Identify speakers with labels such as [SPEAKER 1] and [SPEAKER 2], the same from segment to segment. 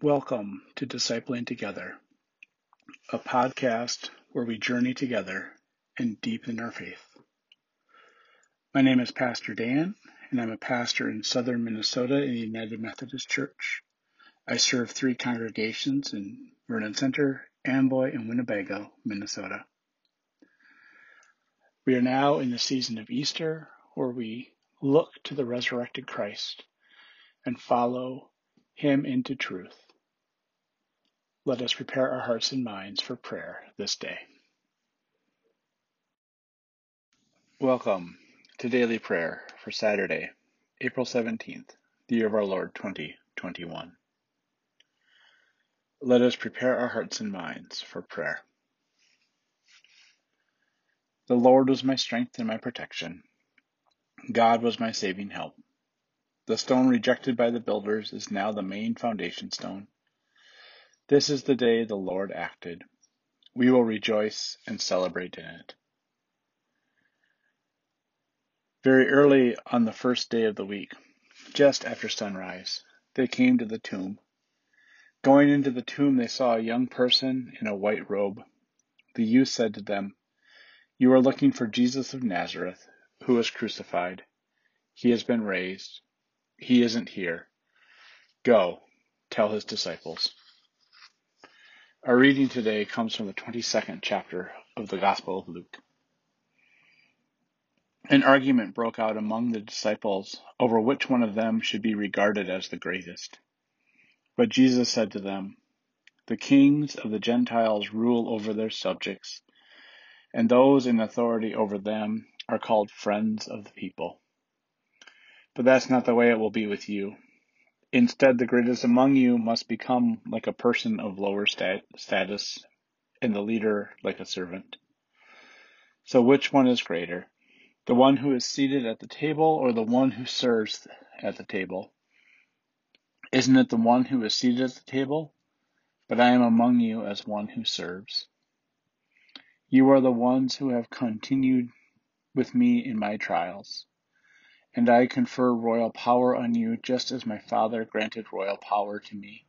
[SPEAKER 1] Welcome to Discipling Together, a podcast where we journey together and deepen our faith. My name is Pastor Dan, and I'm a pastor in southern Minnesota in the United Methodist Church. I serve three congregations in Vernon Center, Amboy, and Winnebago, Minnesota. We are now in the season of Easter, where we look to the resurrected Christ and follow him into truth. Let us prepare our hearts and minds for prayer this day. Welcome to Daily Prayer for Saturday, April 17th, the year of our Lord 2021. Let us prepare our hearts and minds for prayer. The Lord was my strength and my protection. God was my saving help. The stone rejected by the builders is now the main foundation stone. This is the day the Lord acted. We will rejoice and celebrate in it. Very early on the first day of the week, just after sunrise, they came to the tomb. Going into the tomb, they saw a young person in a white robe. The youth said to them, You are looking for Jesus of Nazareth, who was crucified. He has been raised. He isn't here. Go, tell his disciples. Our reading today comes from the 22nd chapter of the Gospel of Luke. An argument broke out among the disciples over which one of them should be regarded as the greatest. But Jesus said to them, The kings of the Gentiles rule over their subjects, and those in authority over them are called friends of the people. But that's not the way it will be with you. Instead, the greatest among you must become like a person of lower stat- status, and the leader like a servant. So, which one is greater? The one who is seated at the table or the one who serves at the table? Isn't it the one who is seated at the table? But I am among you as one who serves. You are the ones who have continued with me in my trials and I confer royal power on you just as my Father granted royal power to me.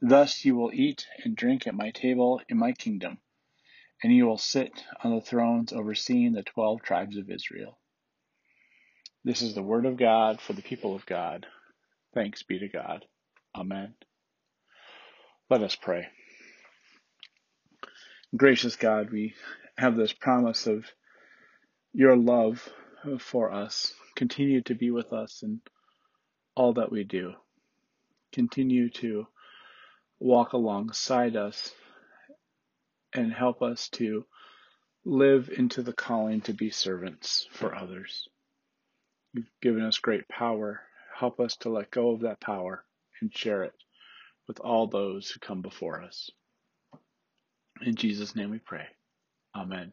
[SPEAKER 1] Thus you will eat and drink at my table in my kingdom, and you will sit on the thrones overseeing the twelve tribes of Israel. This is the word of God for the people of God. Thanks be to God. Amen. Let us pray. Gracious God, we have this promise of your love for us continue to be with us in all that we do. Continue to walk alongside us and help us to live into the calling to be servants for others. You've given us great power. Help us to let go of that power and share it with all those who come before us. In Jesus' name we pray. Amen.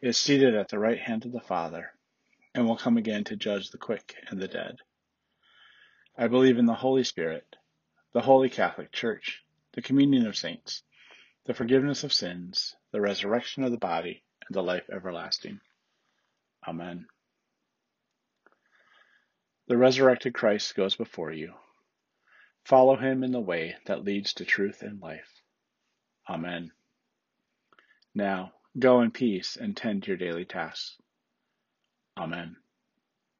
[SPEAKER 1] is seated at the right hand of the Father, and will come again to judge the quick and the dead. I believe in the Holy Spirit, the Holy Catholic Church, the communion of saints, the forgiveness of sins, the resurrection of the body, and the life everlasting. Amen. The resurrected Christ goes before you. Follow him in the way that leads to truth and life. Amen. Now, Go in peace and tend to your daily tasks. Amen.